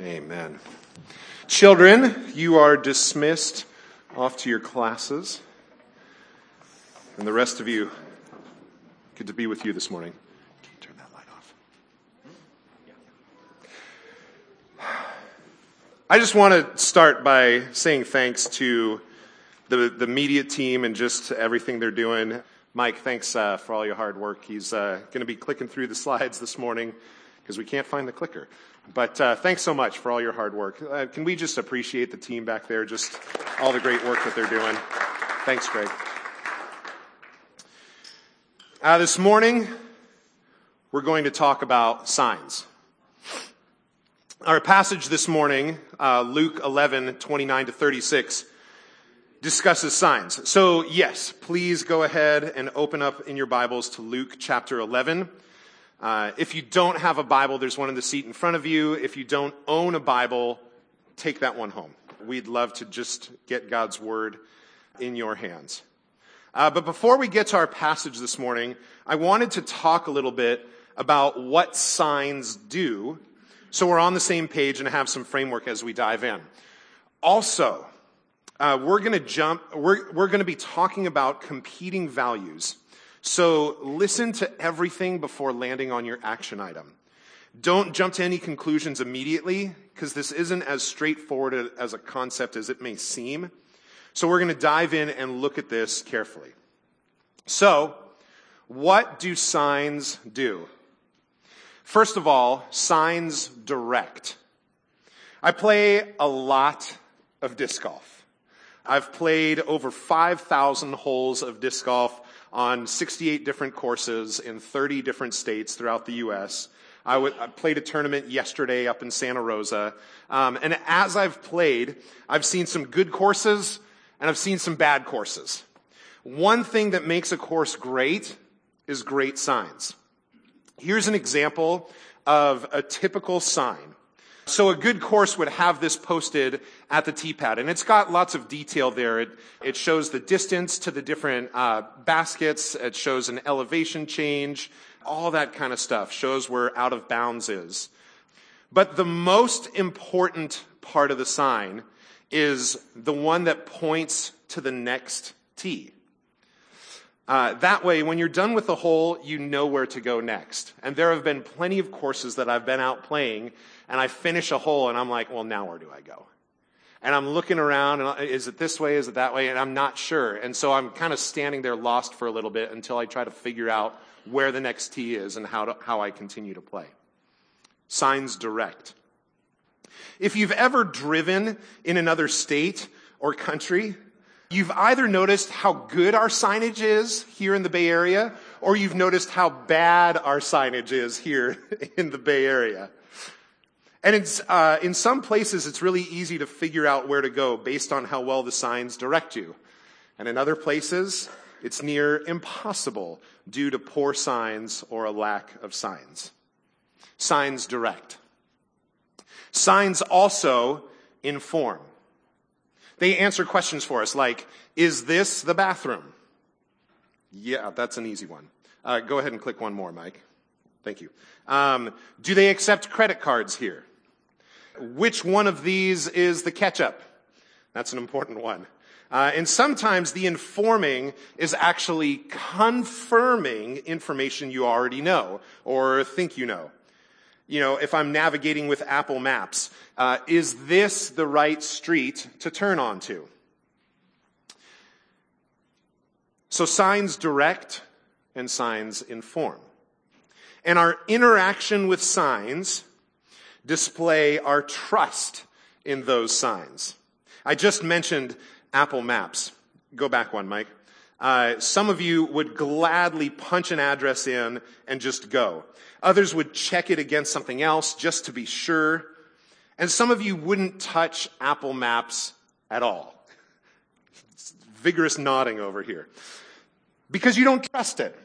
Amen. Children, you are dismissed off to your classes. And the rest of you, good to be with you this morning. Can you turn that light off? I just want to start by saying thanks to the, the media team and just everything they're doing. Mike, thanks uh, for all your hard work. He's uh, going to be clicking through the slides this morning because we can't find the clicker. But uh, thanks so much for all your hard work. Uh, can we just appreciate the team back there, just all the great work that they're doing? Thanks, Greg. Uh, this morning, we're going to talk about signs. Our passage this morning, uh, Luke 11, 29 to 36, discusses signs. So, yes, please go ahead and open up in your Bibles to Luke chapter 11. Uh, if you don't have a Bible, there's one in the seat in front of you. If you don't own a Bible, take that one home. We'd love to just get God's Word in your hands. Uh, but before we get to our passage this morning, I wanted to talk a little bit about what signs do so we're on the same page and have some framework as we dive in. Also, uh, we're going to jump, we're, we're going to be talking about competing values so listen to everything before landing on your action item. Don't jump to any conclusions immediately because this isn't as straightforward as a concept as it may seem. So we're going to dive in and look at this carefully. So, what do signs do? First of all, signs direct. I play a lot of disc golf. I've played over 5,000 holes of disc golf on 68 different courses in 30 different states throughout the U.S. I, w- I played a tournament yesterday up in Santa Rosa. Um, and as I've played, I've seen some good courses and I've seen some bad courses. One thing that makes a course great is great signs. Here's an example of a typical sign. So a good course would have this posted at the T-pad, and it's got lots of detail there. It, it shows the distance to the different uh, baskets. It shows an elevation change, all that kind of stuff. Shows where out of bounds is. But the most important part of the sign is the one that points to the next tee. Uh, that way, when you're done with the hole, you know where to go next. And there have been plenty of courses that I've been out playing and I finish a hole and I'm like, well, now where do I go? And I'm looking around and is it this way? Is it that way? And I'm not sure. And so I'm kind of standing there lost for a little bit until I try to figure out where the next tee is and how, to, how I continue to play. Signs direct. If you've ever driven in another state or country, you've either noticed how good our signage is here in the Bay Area, or you've noticed how bad our signage is here in the Bay Area. And it's, uh, in some places, it's really easy to figure out where to go based on how well the signs direct you. And in other places, it's near impossible due to poor signs or a lack of signs. Signs direct. Signs also inform. They answer questions for us like, is this the bathroom? Yeah, that's an easy one. Uh, go ahead and click one more, Mike. Thank you. Um, do they accept credit cards here? Which one of these is the ketchup? That's an important one. Uh, and sometimes the informing is actually confirming information you already know or think you know. You know, if I'm navigating with Apple Maps, uh, is this the right street to turn onto? So signs direct and signs inform. And our interaction with signs display our trust in those signs. I just mentioned Apple Maps. Go back one, Mike. Uh, some of you would gladly punch an address in and just go. Others would check it against something else just to be sure. And some of you wouldn't touch Apple Maps at all. vigorous nodding over here. Because you don't trust it.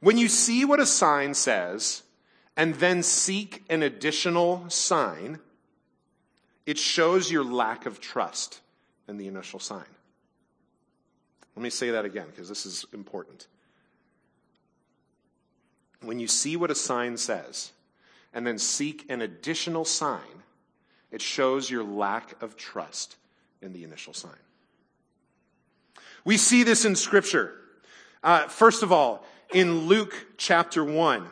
When you see what a sign says, and then seek an additional sign, it shows your lack of trust in the initial sign. Let me say that again because this is important. When you see what a sign says and then seek an additional sign, it shows your lack of trust in the initial sign. We see this in Scripture. Uh, first of all, in Luke chapter 1,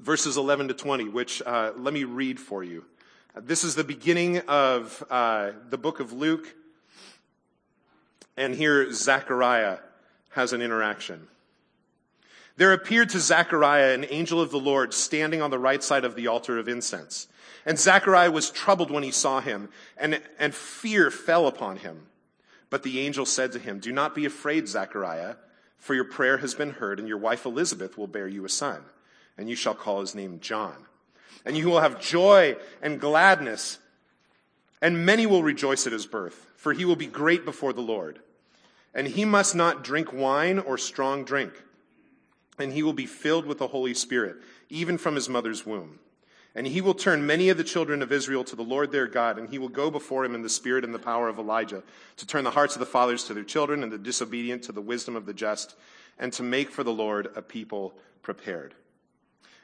verses 11 to 20, which uh, let me read for you. This is the beginning of uh, the book of Luke. And here Zechariah has an interaction. There appeared to Zechariah an angel of the Lord standing on the right side of the altar of incense. And Zechariah was troubled when he saw him, and, and fear fell upon him. But the angel said to him, Do not be afraid, Zechariah, for your prayer has been heard, and your wife Elizabeth will bear you a son, and you shall call his name John. And you will have joy and gladness, and many will rejoice at his birth, for he will be great before the Lord. And he must not drink wine or strong drink, and he will be filled with the Holy Spirit, even from his mother's womb. And he will turn many of the children of Israel to the Lord their God, and he will go before him in the spirit and the power of Elijah, to turn the hearts of the fathers to their children, and the disobedient to the wisdom of the just, and to make for the Lord a people prepared.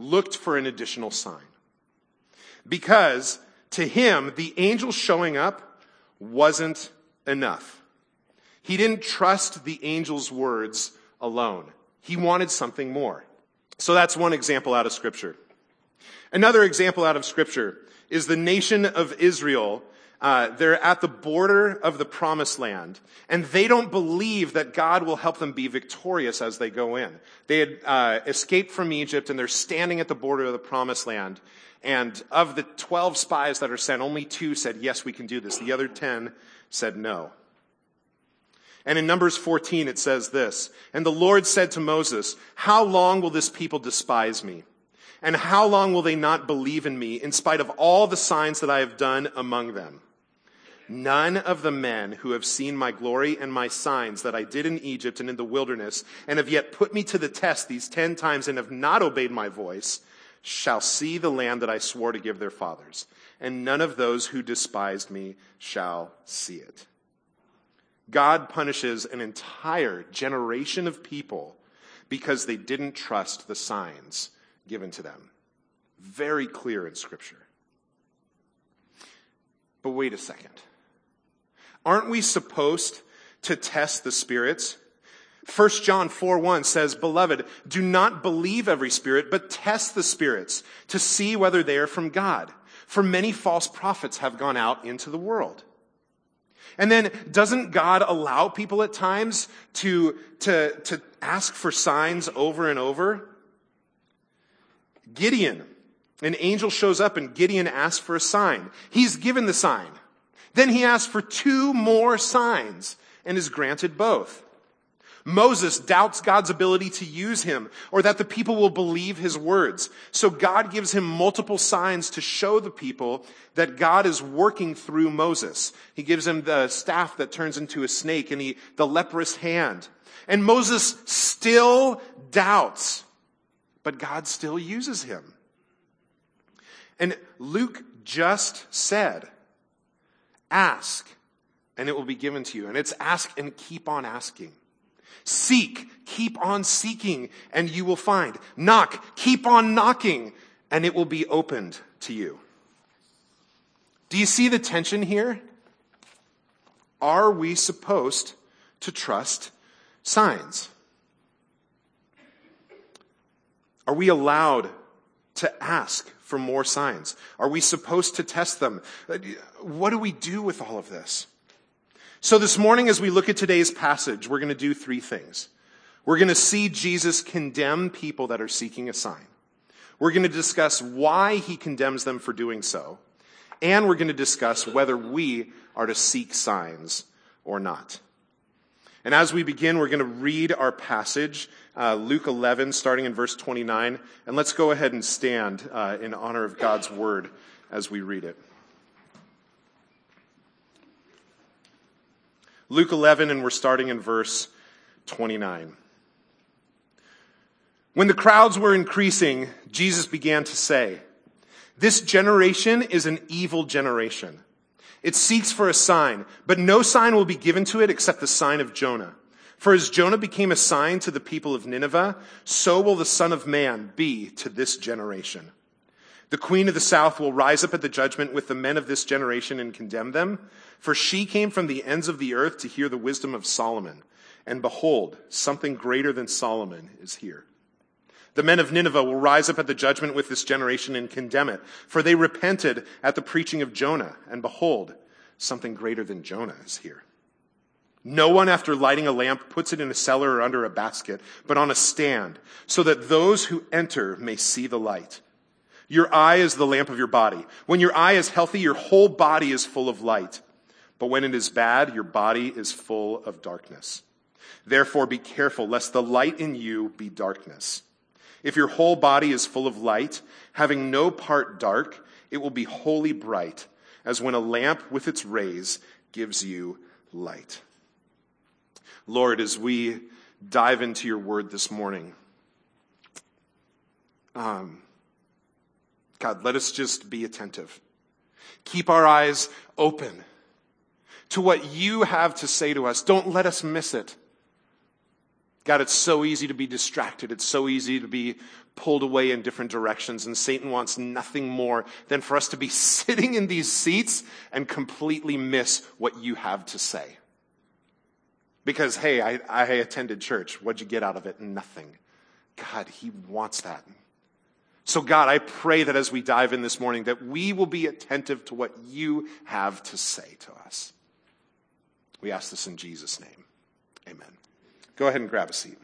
looked for an additional sign. Because to him, the angel showing up wasn't enough. He didn't trust the angel's words alone. He wanted something more. So that's one example out of scripture. Another example out of scripture is the nation of Israel. Uh, they're at the border of the promised land, and they don't believe that God will help them be victorious as they go in. They had uh, escaped from Egypt, and they're standing at the border of the promised land. And of the 12 spies that are sent, only two said, Yes, we can do this. The other 10 said no. And in Numbers 14, it says this And the Lord said to Moses, How long will this people despise me? And how long will they not believe in me in spite of all the signs that I have done among them? None of the men who have seen my glory and my signs that I did in Egypt and in the wilderness and have yet put me to the test these ten times and have not obeyed my voice shall see the land that I swore to give their fathers. And none of those who despised me shall see it. God punishes an entire generation of people because they didn't trust the signs given to them. Very clear in Scripture. But wait a second. Aren't we supposed to test the spirits? 1 John 4 1 says, Beloved, do not believe every spirit, but test the spirits to see whether they are from God. For many false prophets have gone out into the world. And then doesn't God allow people at times to, to, to ask for signs over and over? Gideon, an angel shows up and Gideon asks for a sign. He's given the sign. Then he asks for two more signs and is granted both. Moses doubts God's ability to use him or that the people will believe his words. So God gives him multiple signs to show the people that God is working through Moses. He gives him the staff that turns into a snake and he, the leprous hand. And Moses still doubts but God still uses him. And Luke just said, ask and it will be given to you. And it's ask and keep on asking. Seek, keep on seeking and you will find. Knock, keep on knocking and it will be opened to you. Do you see the tension here? Are we supposed to trust signs? Are we allowed to ask for more signs? Are we supposed to test them? Uh, what do we do with all of this? So this morning, as we look at today's passage, we're going to do three things. We're going to see Jesus condemn people that are seeking a sign. We're going to discuss why he condemns them for doing so. And we're going to discuss whether we are to seek signs or not. And as we begin, we're going to read our passage, uh, Luke 11, starting in verse 29. And let's go ahead and stand uh, in honor of God's word as we read it. Luke 11, and we're starting in verse 29. When the crowds were increasing, Jesus began to say, This generation is an evil generation. It seeks for a sign, but no sign will be given to it except the sign of Jonah. For as Jonah became a sign to the people of Nineveh, so will the Son of Man be to this generation. The queen of the south will rise up at the judgment with the men of this generation and condemn them, for she came from the ends of the earth to hear the wisdom of Solomon. And behold, something greater than Solomon is here. The men of Nineveh will rise up at the judgment with this generation and condemn it, for they repented at the preaching of Jonah, and behold, something greater than Jonah is here. No one, after lighting a lamp, puts it in a cellar or under a basket, but on a stand, so that those who enter may see the light. Your eye is the lamp of your body. When your eye is healthy, your whole body is full of light. But when it is bad, your body is full of darkness. Therefore, be careful lest the light in you be darkness. If your whole body is full of light, having no part dark, it will be wholly bright, as when a lamp with its rays gives you light. Lord, as we dive into your word this morning, um, God, let us just be attentive. Keep our eyes open to what you have to say to us. Don't let us miss it. God, it's so easy to be distracted. It's so easy to be pulled away in different directions. And Satan wants nothing more than for us to be sitting in these seats and completely miss what you have to say. Because, hey, I, I attended church. What'd you get out of it? Nothing. God, he wants that. So, God, I pray that as we dive in this morning, that we will be attentive to what you have to say to us. We ask this in Jesus' name. Amen. Go ahead and grab a seat.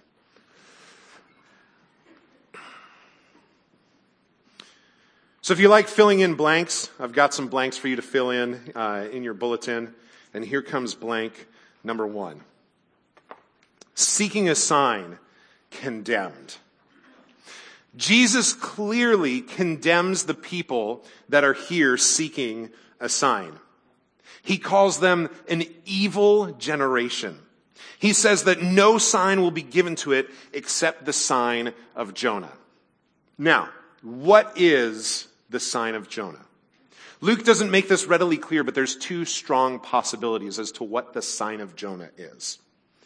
So, if you like filling in blanks, I've got some blanks for you to fill in uh, in your bulletin. And here comes blank number one Seeking a sign, condemned. Jesus clearly condemns the people that are here seeking a sign. He calls them an evil generation. He says that no sign will be given to it except the sign of Jonah. Now, what is the sign of Jonah? Luke doesn't make this readily clear, but there's two strong possibilities as to what the sign of Jonah is.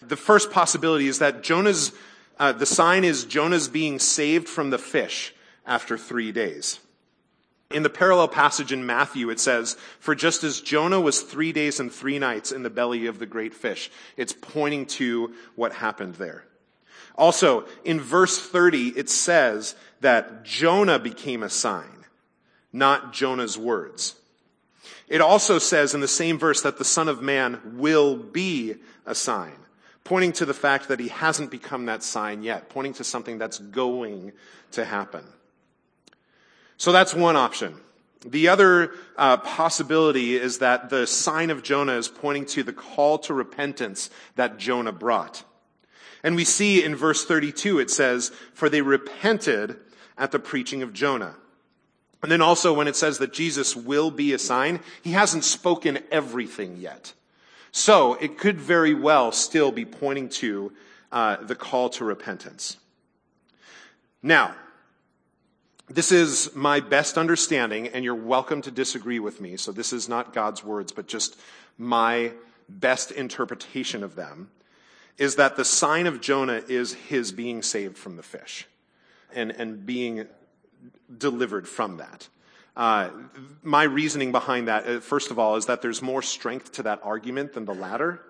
The first possibility is that Jonah's, uh, the sign is Jonah's being saved from the fish after three days. In the parallel passage in Matthew, it says, For just as Jonah was three days and three nights in the belly of the great fish, it's pointing to what happened there. Also, in verse 30, it says that Jonah became a sign, not Jonah's words. It also says in the same verse that the Son of Man will be a sign, pointing to the fact that he hasn't become that sign yet, pointing to something that's going to happen. So that's one option. The other uh, possibility is that the sign of Jonah is pointing to the call to repentance that Jonah brought. And we see in verse 32 it says, For they repented at the preaching of Jonah. And then also when it says that Jesus will be a sign, he hasn't spoken everything yet. So it could very well still be pointing to uh, the call to repentance. Now, this is my best understanding, and you're welcome to disagree with me. So this is not God's words, but just my best interpretation of them is that the sign of Jonah is his being saved from the fish and, and being delivered from that. Uh, my reasoning behind that, uh, first of all, is that there's more strength to that argument than the latter.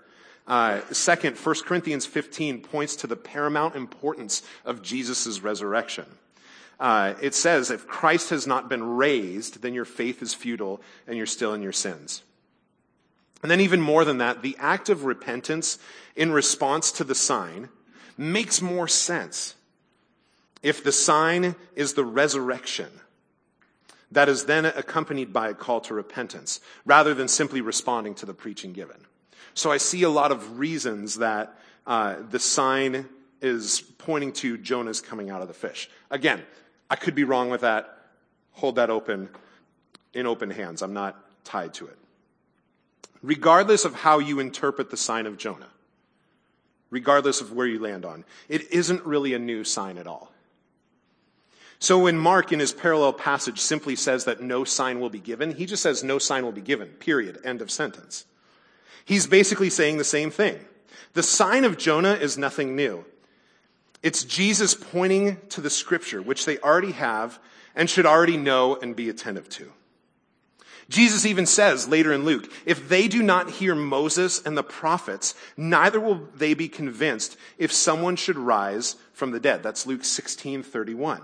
Uh, second, 1 Corinthians 15 points to the paramount importance of Jesus' resurrection uh, it says, if Christ has not been raised, then your faith is futile and you're still in your sins. And then, even more than that, the act of repentance in response to the sign makes more sense if the sign is the resurrection that is then accompanied by a call to repentance, rather than simply responding to the preaching given. So I see a lot of reasons that uh, the sign is pointing to Jonah's coming out of the fish. Again, I could be wrong with that. Hold that open in open hands. I'm not tied to it. Regardless of how you interpret the sign of Jonah, regardless of where you land on, it isn't really a new sign at all. So when Mark in his parallel passage simply says that no sign will be given, he just says no sign will be given, period, end of sentence. He's basically saying the same thing. The sign of Jonah is nothing new. It's Jesus pointing to the scripture, which they already have and should already know and be attentive to. Jesus even says later in Luke, if they do not hear Moses and the prophets, neither will they be convinced if someone should rise from the dead. That's Luke 16, 31.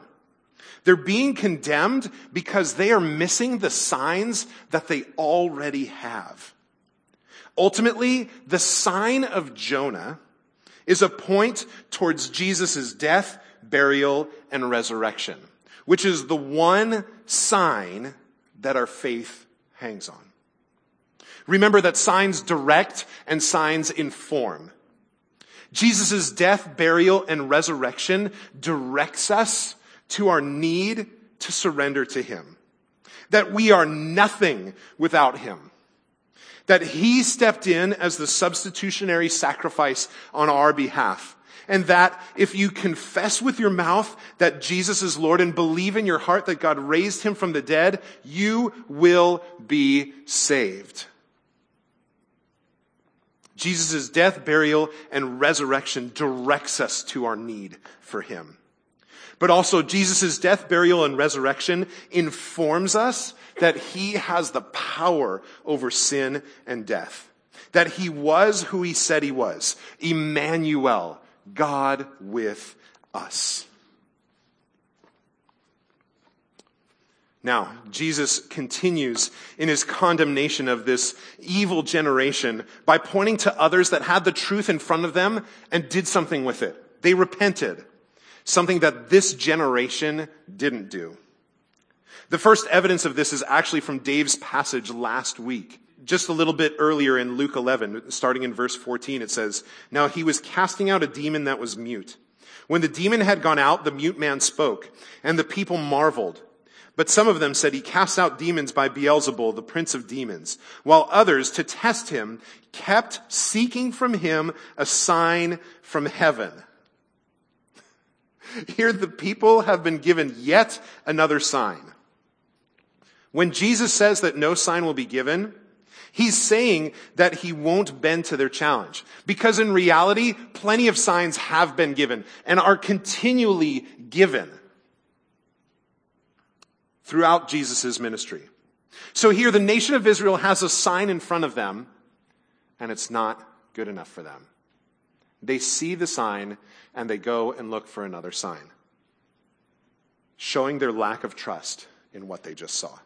They're being condemned because they are missing the signs that they already have. Ultimately, the sign of Jonah is a point towards Jesus' death, burial, and resurrection, which is the one sign that our faith hangs on. Remember that signs direct and signs inform. Jesus' death, burial, and resurrection directs us to our need to surrender to Him. That we are nothing without Him. That He stepped in as the substitutionary sacrifice on our behalf and that if you confess with your mouth that Jesus is Lord and believe in your heart that God raised him from the dead, you will be saved. Jesus' death, burial, and resurrection directs us to our need for him. But also Jesus' death, burial, and resurrection informs us that he has the power over sin and death. That he was who he said he was. Emmanuel, God with us. Now, Jesus continues in his condemnation of this evil generation by pointing to others that had the truth in front of them and did something with it. They repented, something that this generation didn't do. The first evidence of this is actually from Dave's passage last week just a little bit earlier in Luke 11, starting in verse 14, it says, Now he was casting out a demon that was mute. When the demon had gone out, the mute man spoke, and the people marveled. But some of them said he casts out demons by Beelzebul, the prince of demons, while others, to test him, kept seeking from him a sign from heaven. Here the people have been given yet another sign. When Jesus says that no sign will be given, He's saying that he won't bend to their challenge. Because in reality, plenty of signs have been given and are continually given throughout Jesus' ministry. So here, the nation of Israel has a sign in front of them, and it's not good enough for them. They see the sign and they go and look for another sign, showing their lack of trust in what they just saw.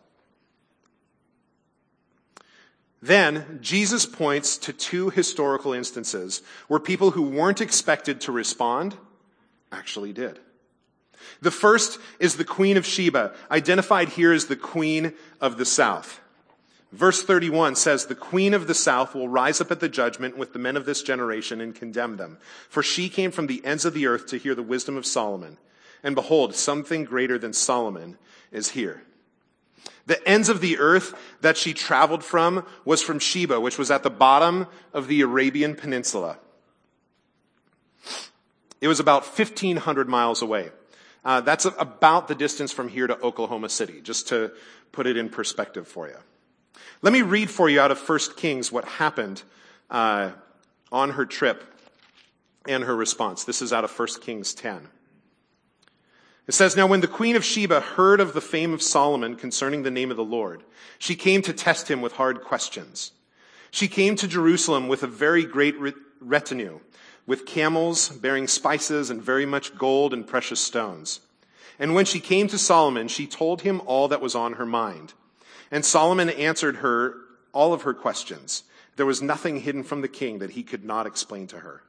Then Jesus points to two historical instances where people who weren't expected to respond actually did. The first is the Queen of Sheba, identified here as the Queen of the South. Verse 31 says, The Queen of the South will rise up at the judgment with the men of this generation and condemn them. For she came from the ends of the earth to hear the wisdom of Solomon. And behold, something greater than Solomon is here. The ends of the earth that she traveled from was from Sheba, which was at the bottom of the Arabian Peninsula. It was about 1,500 miles away. Uh, that's about the distance from here to Oklahoma City, just to put it in perspective for you. Let me read for you out of 1 Kings what happened uh, on her trip and her response. This is out of 1 Kings 10. It says, Now when the queen of Sheba heard of the fame of Solomon concerning the name of the Lord, she came to test him with hard questions. She came to Jerusalem with a very great retinue, with camels bearing spices and very much gold and precious stones. And when she came to Solomon, she told him all that was on her mind. And Solomon answered her all of her questions. There was nothing hidden from the king that he could not explain to her.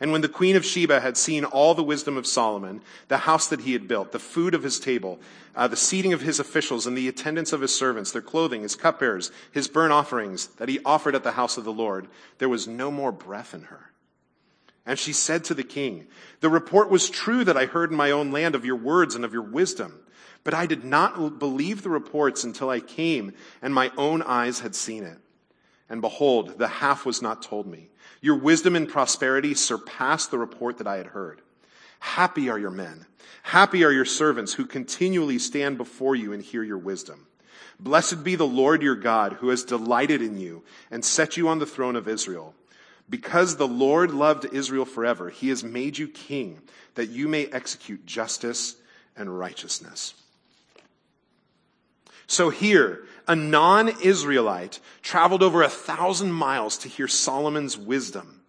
And when the queen of Sheba had seen all the wisdom of Solomon, the house that he had built, the food of his table, uh, the seating of his officials, and the attendance of his servants, their clothing, his cupbearers, his burnt offerings that he offered at the house of the Lord, there was no more breath in her. And she said to the king, The report was true that I heard in my own land of your words and of your wisdom. But I did not believe the reports until I came and my own eyes had seen it. And behold, the half was not told me. Your wisdom and prosperity surpassed the report that I had heard. Happy are your men. Happy are your servants who continually stand before you and hear your wisdom. Blessed be the Lord your God who has delighted in you and set you on the throne of Israel. Because the Lord loved Israel forever, he has made you king that you may execute justice and righteousness. So here, a non-Israelite traveled over a thousand miles to hear Solomon's wisdom.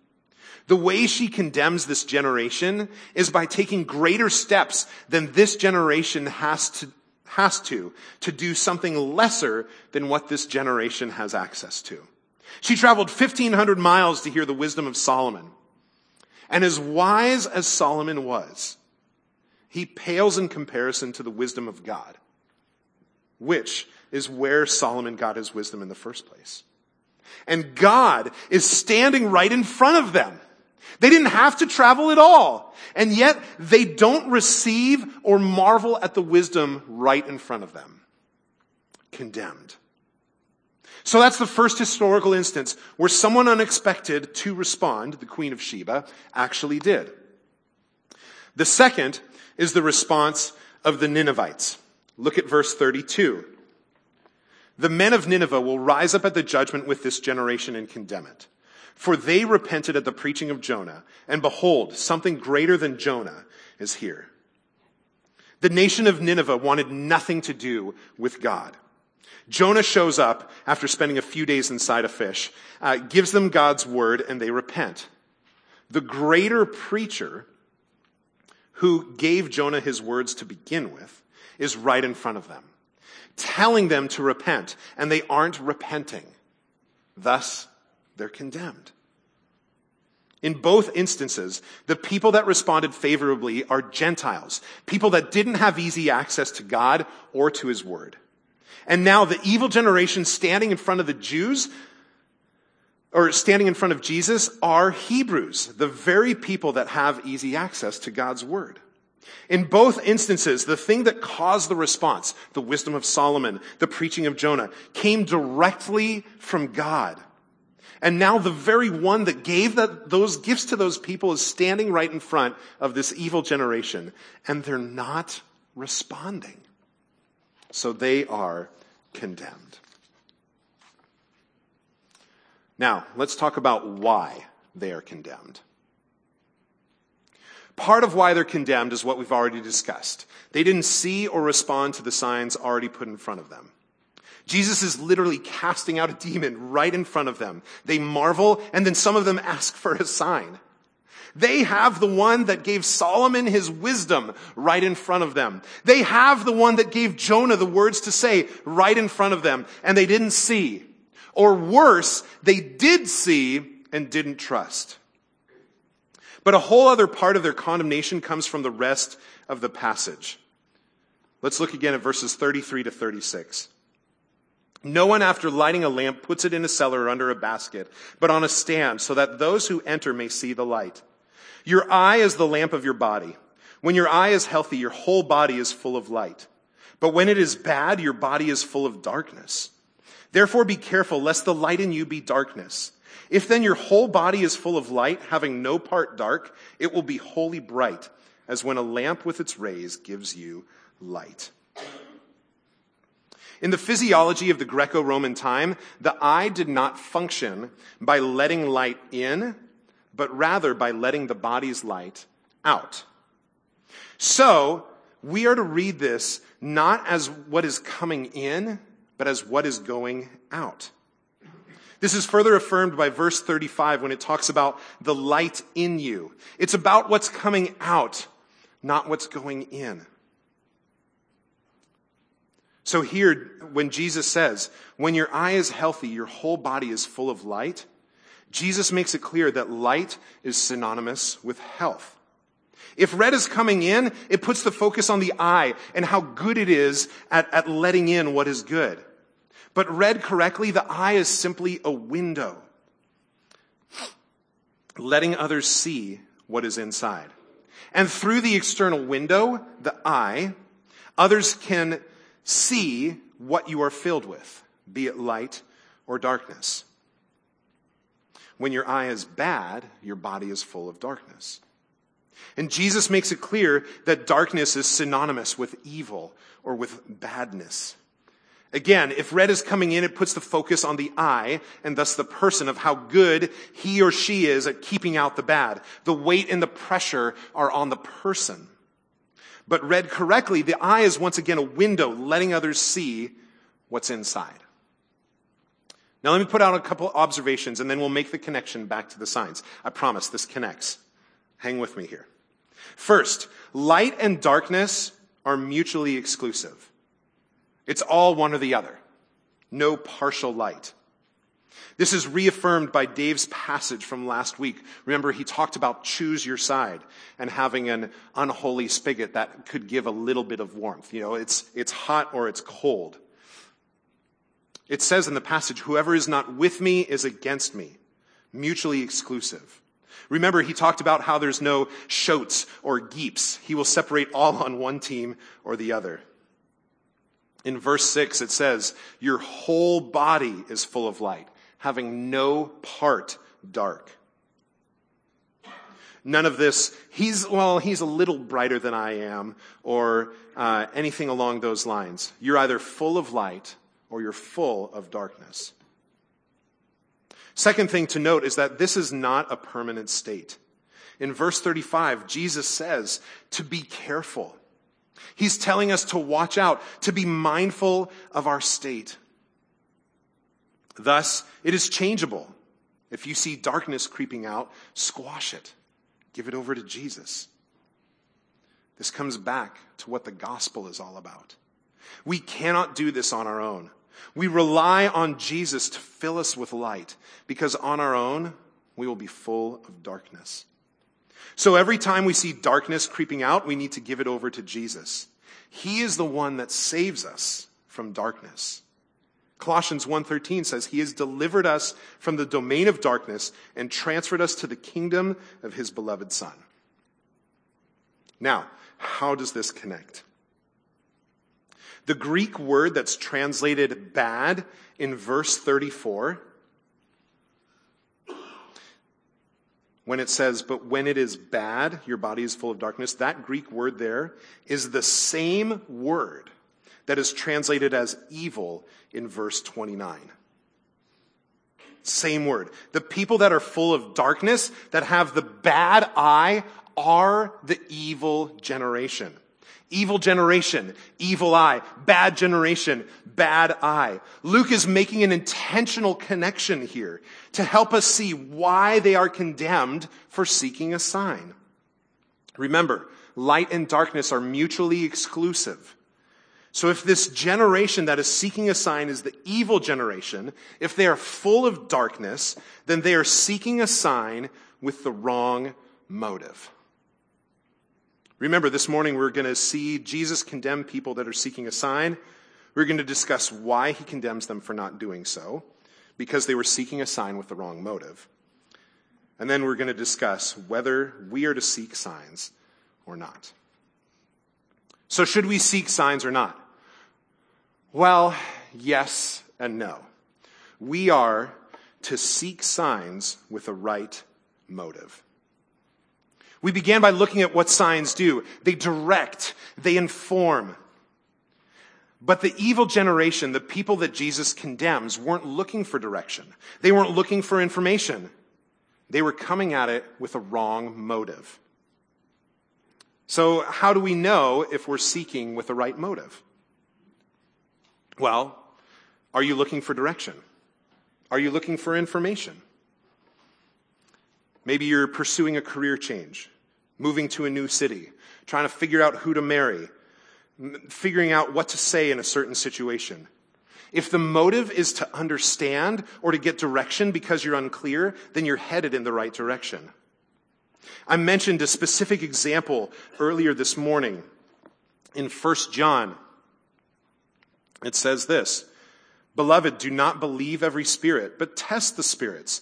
The way she condemns this generation is by taking greater steps than this generation has to, has to, to do something lesser than what this generation has access to. She traveled 1500 miles to hear the wisdom of Solomon. And as wise as Solomon was, he pales in comparison to the wisdom of God, which is where Solomon got his wisdom in the first place. And God is standing right in front of them. They didn't have to travel at all. And yet they don't receive or marvel at the wisdom right in front of them. Condemned. So that's the first historical instance where someone unexpected to respond, the Queen of Sheba, actually did. The second is the response of the Ninevites. Look at verse 32. The men of Nineveh will rise up at the judgment with this generation and condemn it. For they repented at the preaching of Jonah, and behold, something greater than Jonah is here. The nation of Nineveh wanted nothing to do with God. Jonah shows up after spending a few days inside a fish, uh, gives them God's word, and they repent. The greater preacher who gave Jonah his words to begin with is right in front of them, telling them to repent, and they aren't repenting. Thus, they're condemned. In both instances, the people that responded favorably are Gentiles, people that didn't have easy access to God or to His Word. And now the evil generation standing in front of the Jews, or standing in front of Jesus, are Hebrews, the very people that have easy access to God's word. In both instances, the thing that caused the response, the wisdom of Solomon, the preaching of Jonah, came directly from God. And now the very one that gave those gifts to those people is standing right in front of this evil generation, and they're not responding. So they are condemned. Now, let's talk about why they are condemned. Part of why they're condemned is what we've already discussed. They didn't see or respond to the signs already put in front of them. Jesus is literally casting out a demon right in front of them. They marvel, and then some of them ask for a sign. They have the one that gave Solomon his wisdom right in front of them. They have the one that gave Jonah the words to say right in front of them, and they didn't see. Or worse, they did see and didn't trust. But a whole other part of their condemnation comes from the rest of the passage. Let's look again at verses 33 to 36. No one, after lighting a lamp, puts it in a cellar or under a basket, but on a stand, so that those who enter may see the light. Your eye is the lamp of your body. When your eye is healthy, your whole body is full of light. But when it is bad, your body is full of darkness. Therefore be careful lest the light in you be darkness. If then your whole body is full of light, having no part dark, it will be wholly bright, as when a lamp with its rays gives you light. In the physiology of the Greco-Roman time, the eye did not function by letting light in but rather by letting the body's light out. So, we are to read this not as what is coming in, but as what is going out. This is further affirmed by verse 35 when it talks about the light in you. It's about what's coming out, not what's going in. So here, when Jesus says, when your eye is healthy, your whole body is full of light, Jesus makes it clear that light is synonymous with health. If read is coming in, it puts the focus on the eye and how good it is at, at letting in what is good. But read correctly, the eye is simply a window, letting others see what is inside. And through the external window, the eye, others can see what you are filled with, be it light or darkness. When your eye is bad, your body is full of darkness. And Jesus makes it clear that darkness is synonymous with evil or with badness. Again, if read is coming in, it puts the focus on the eye and thus the person of how good he or she is at keeping out the bad. The weight and the pressure are on the person. But read correctly, the eye is once again a window letting others see what's inside. Now let me put out a couple observations and then we'll make the connection back to the signs. I promise this connects. Hang with me here. First, light and darkness are mutually exclusive. It's all one or the other. No partial light. This is reaffirmed by Dave's passage from last week. Remember, he talked about choose your side and having an unholy spigot that could give a little bit of warmth. You know, it's, it's hot or it's cold. It says in the passage, whoever is not with me is against me. Mutually exclusive. Remember, he talked about how there's no shoats or geeps. He will separate all on one team or the other. In verse 6, it says, Your whole body is full of light, having no part dark. None of this, he's, well, he's a little brighter than I am, or uh, anything along those lines. You're either full of light or you're full of darkness. Second thing to note is that this is not a permanent state. In verse 35, Jesus says to be careful. He's telling us to watch out, to be mindful of our state. Thus, it is changeable. If you see darkness creeping out, squash it. Give it over to Jesus. This comes back to what the gospel is all about. We cannot do this on our own. We rely on Jesus to fill us with light because on our own, we will be full of darkness. So every time we see darkness creeping out, we need to give it over to Jesus. He is the one that saves us from darkness. Colossians 1:13 says he has delivered us from the domain of darkness and transferred us to the kingdom of his beloved son. Now, how does this connect? The Greek word that's translated bad in verse 34, when it says, but when it is bad, your body is full of darkness, that Greek word there is the same word that is translated as evil in verse 29. Same word. The people that are full of darkness, that have the bad eye, are the evil generation. Evil generation, evil eye, bad generation, bad eye. Luke is making an intentional connection here to help us see why they are condemned for seeking a sign. Remember, light and darkness are mutually exclusive. So if this generation that is seeking a sign is the evil generation, if they are full of darkness, then they are seeking a sign with the wrong motive. Remember, this morning we're going to see Jesus condemn people that are seeking a sign. We're going to discuss why he condemns them for not doing so, because they were seeking a sign with the wrong motive. And then we're going to discuss whether we are to seek signs or not. So, should we seek signs or not? Well, yes and no. We are to seek signs with a right motive. We began by looking at what signs do. They direct, they inform. But the evil generation, the people that Jesus condemns, weren't looking for direction. They weren't looking for information. They were coming at it with a wrong motive. So, how do we know if we're seeking with the right motive? Well, are you looking for direction? Are you looking for information? Maybe you're pursuing a career change, moving to a new city, trying to figure out who to marry, figuring out what to say in a certain situation. If the motive is to understand or to get direction because you're unclear, then you're headed in the right direction. I mentioned a specific example earlier this morning in 1 John. It says this, Beloved, do not believe every spirit, but test the spirits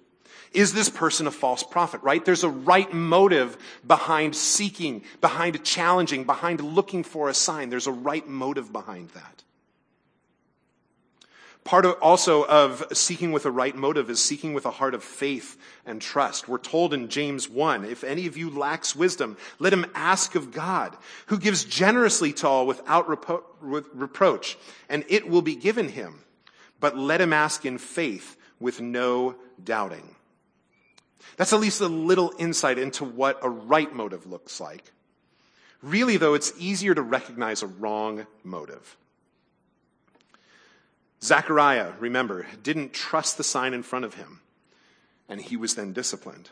Is this person a false prophet, right? There's a right motive behind seeking, behind challenging, behind looking for a sign. There's a right motive behind that. Part of, also of seeking with a right motive is seeking with a heart of faith and trust. We're told in James 1, if any of you lacks wisdom, let him ask of God, who gives generously to all without repro- reproach, and it will be given him. But let him ask in faith with no doubting. That's at least a little insight into what a right motive looks like. Really, though, it's easier to recognize a wrong motive. Zechariah, remember, didn't trust the sign in front of him, and he was then disciplined.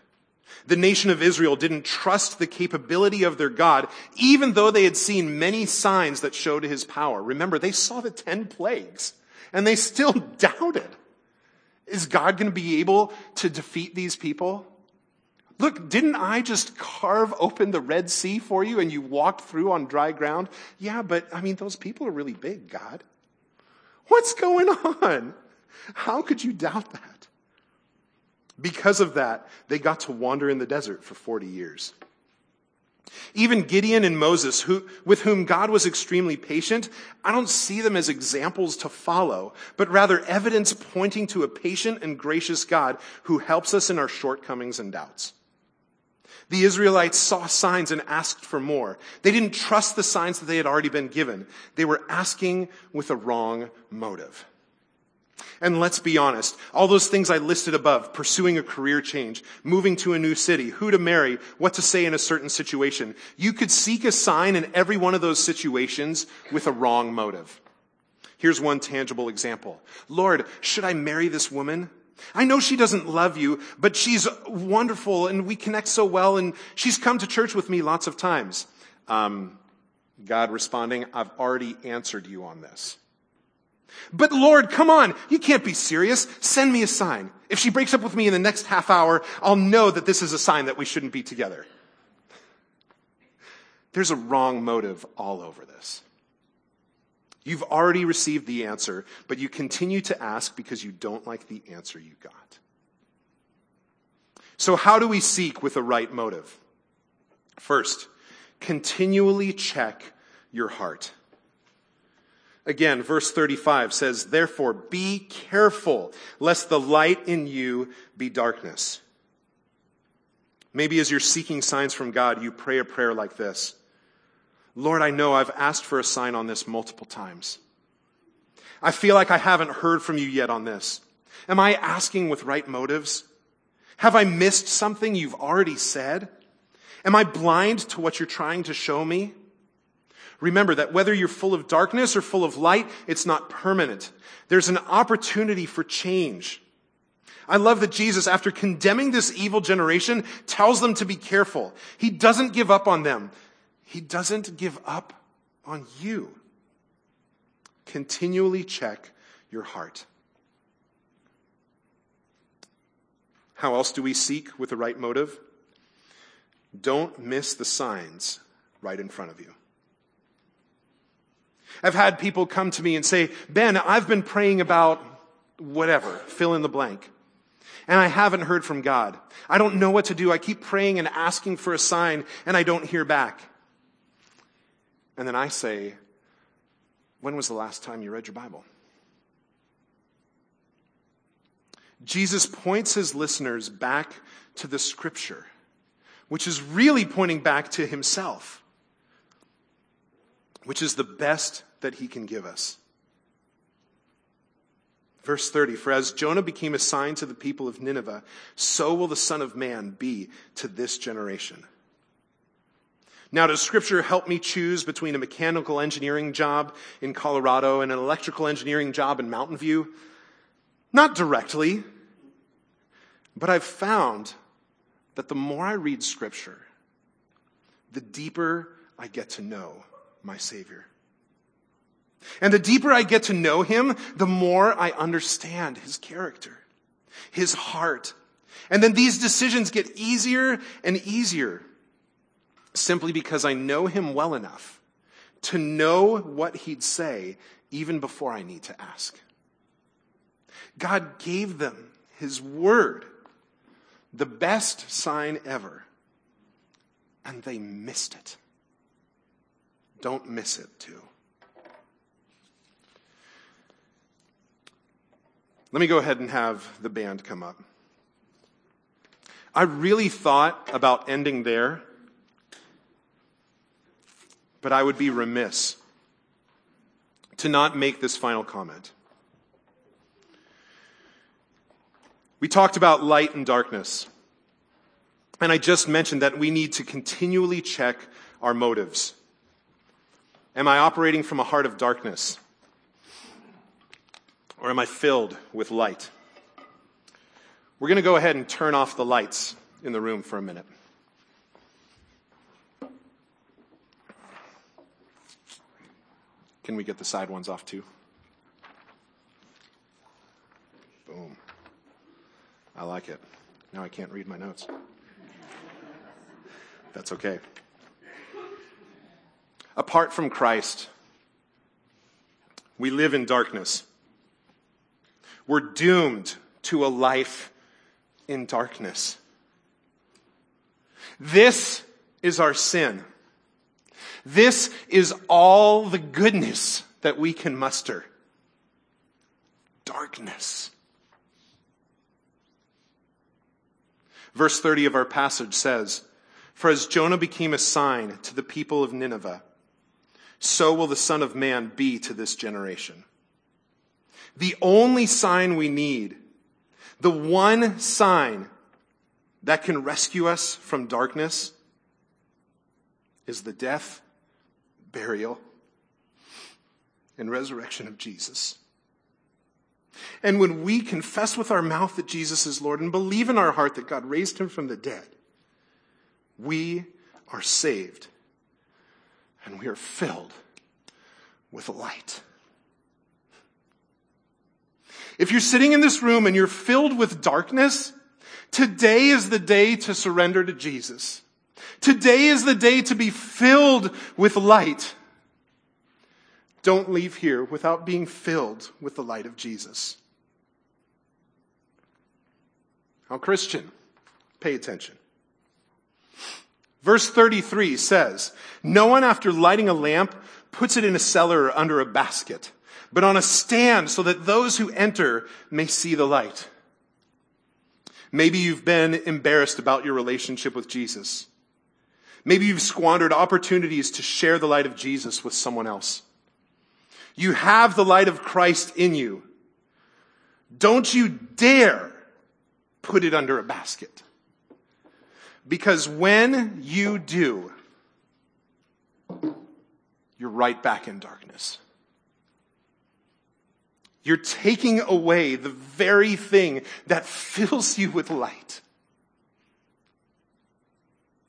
The nation of Israel didn't trust the capability of their God, even though they had seen many signs that showed his power. Remember, they saw the ten plagues, and they still doubted. Is God going to be able to defeat these people? Look, didn't I just carve open the Red Sea for you and you walked through on dry ground? Yeah, but I mean, those people are really big, God. What's going on? How could you doubt that? Because of that, they got to wander in the desert for 40 years. Even Gideon and Moses, who, with whom God was extremely patient, I don't see them as examples to follow, but rather evidence pointing to a patient and gracious God who helps us in our shortcomings and doubts. The Israelites saw signs and asked for more. They didn't trust the signs that they had already been given. They were asking with a wrong motive. And let's be honest, all those things I listed above, pursuing a career change, moving to a new city, who to marry, what to say in a certain situation, you could seek a sign in every one of those situations with a wrong motive. Here's one tangible example. Lord, should I marry this woman? I know she doesn't love you, but she's wonderful and we connect so well and she's come to church with me lots of times. Um, God responding, I've already answered you on this. But Lord, come on, you can't be serious. Send me a sign. If she breaks up with me in the next half hour, I'll know that this is a sign that we shouldn't be together. There's a wrong motive all over this. You've already received the answer, but you continue to ask because you don't like the answer you got. So, how do we seek with a right motive? First, continually check your heart. Again, verse 35 says, Therefore, be careful lest the light in you be darkness. Maybe as you're seeking signs from God, you pray a prayer like this Lord, I know I've asked for a sign on this multiple times. I feel like I haven't heard from you yet on this. Am I asking with right motives? Have I missed something you've already said? Am I blind to what you're trying to show me? Remember that whether you're full of darkness or full of light, it's not permanent. There's an opportunity for change. I love that Jesus, after condemning this evil generation, tells them to be careful. He doesn't give up on them. He doesn't give up on you. Continually check your heart. How else do we seek with the right motive? Don't miss the signs right in front of you. I've had people come to me and say, Ben, I've been praying about whatever, fill in the blank. And I haven't heard from God. I don't know what to do. I keep praying and asking for a sign and I don't hear back. And then I say, When was the last time you read your Bible? Jesus points his listeners back to the scripture, which is really pointing back to himself, which is the best that he can give us. Verse 30 For as Jonah became a sign to the people of Nineveh, so will the Son of Man be to this generation. Now, does scripture help me choose between a mechanical engineering job in Colorado and an electrical engineering job in Mountain View? Not directly, but I've found that the more I read Scripture, the deeper I get to know my Savior. And the deeper I get to know Him, the more I understand His character, His heart. And then these decisions get easier and easier simply because I know Him well enough to know what He'd say even before I need to ask. God gave them His Word, the best sign ever, and they missed it. Don't miss it, too. Let me go ahead and have the band come up. I really thought about ending there, but I would be remiss to not make this final comment. We talked about light and darkness. And I just mentioned that we need to continually check our motives. Am I operating from a heart of darkness? Or am I filled with light? We're going to go ahead and turn off the lights in the room for a minute. Can we get the side ones off too? Boom. I like it. Now I can't read my notes. That's okay. Apart from Christ, we live in darkness. We're doomed to a life in darkness. This is our sin. This is all the goodness that we can muster. Darkness. Verse 30 of our passage says, For as Jonah became a sign to the people of Nineveh, so will the Son of Man be to this generation. The only sign we need, the one sign that can rescue us from darkness, is the death, burial, and resurrection of Jesus. And when we confess with our mouth that Jesus is Lord and believe in our heart that God raised him from the dead, we are saved and we are filled with light. If you're sitting in this room and you're filled with darkness, today is the day to surrender to Jesus. Today is the day to be filled with light. Don't leave here without being filled with the light of Jesus. Now, Christian, pay attention. Verse 33 says, No one after lighting a lamp puts it in a cellar or under a basket but on a stand so that those who enter may see the light. Maybe you've been embarrassed about your relationship with Jesus. Maybe you've squandered opportunities to share the light of Jesus with someone else. You have the light of Christ in you. Don't you dare put it under a basket. Because when you do, you're right back in darkness. You're taking away the very thing that fills you with light.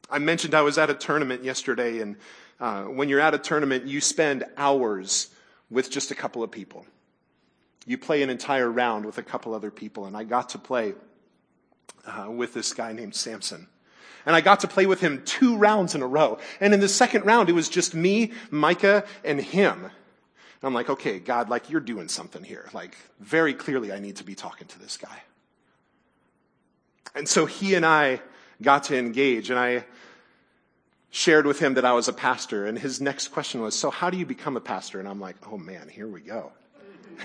I mentioned I was at a tournament yesterday, and uh, when you're at a tournament, you spend hours with just a couple of people. You play an entire round with a couple other people, and I got to play uh, with this guy named Samson. And I got to play with him two rounds in a row. And in the second round, it was just me, Micah, and him. And I'm like, okay, God, like you're doing something here. Like very clearly I need to be talking to this guy. And so he and I got to engage and I shared with him that I was a pastor and his next question was, so how do you become a pastor? And I'm like, oh man, here we go.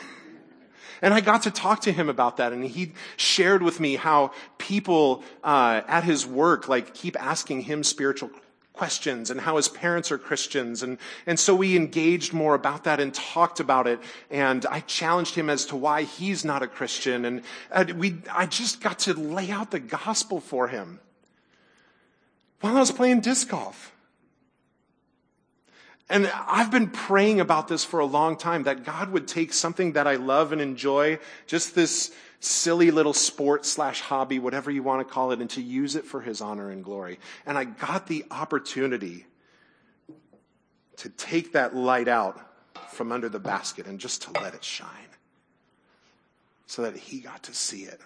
And I got to talk to him about that, and he shared with me how people uh, at his work like keep asking him spiritual questions and how his parents are Christians. And, and so we engaged more about that and talked about it. And I challenged him as to why he's not a Christian. And uh, we, I just got to lay out the gospel for him while I was playing disc golf. And I've been praying about this for a long time that God would take something that I love and enjoy, just this silly little sport slash hobby, whatever you want to call it, and to use it for his honor and glory. And I got the opportunity to take that light out from under the basket and just to let it shine so that he got to see it.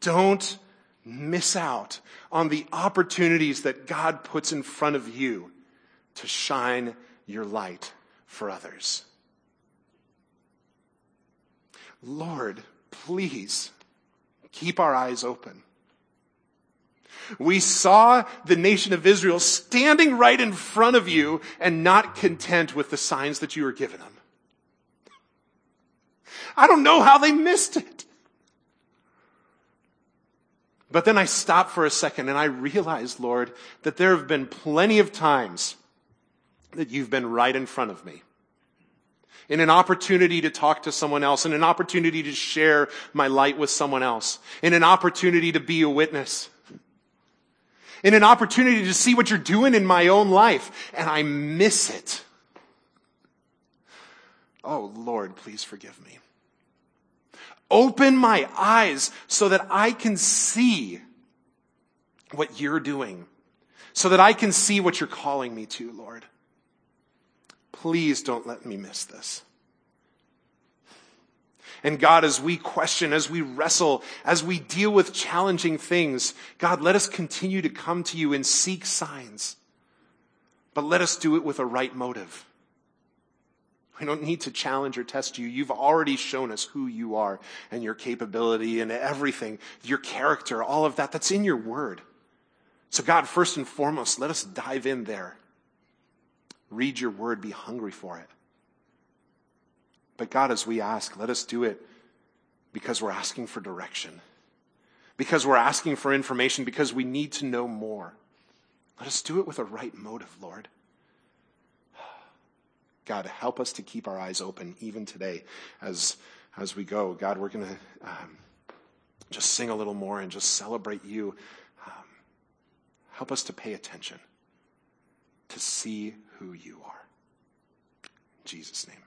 Don't miss out on the opportunities that God puts in front of you to shine your light for others. Lord, please keep our eyes open. We saw the nation of Israel standing right in front of you and not content with the signs that you were giving them. I don't know how they missed it. But then I stopped for a second and I realized, Lord, that there have been plenty of times that you've been right in front of me. In an opportunity to talk to someone else, in an opportunity to share my light with someone else, in an opportunity to be a witness, in an opportunity to see what you're doing in my own life, and I miss it. Oh Lord, please forgive me. Open my eyes so that I can see what you're doing, so that I can see what you're calling me to, Lord. Please don't let me miss this. And God, as we question, as we wrestle, as we deal with challenging things, God, let us continue to come to you and seek signs. But let us do it with a right motive. We don't need to challenge or test you. You've already shown us who you are and your capability and everything, your character, all of that. That's in your word. So, God, first and foremost, let us dive in there. Read your word, be hungry for it. But, God, as we ask, let us do it because we're asking for direction, because we're asking for information, because we need to know more. Let us do it with a right motive, Lord. God, help us to keep our eyes open even today as, as we go. God, we're going to um, just sing a little more and just celebrate you. Um, help us to pay attention, to see who you are. In Jesus' name.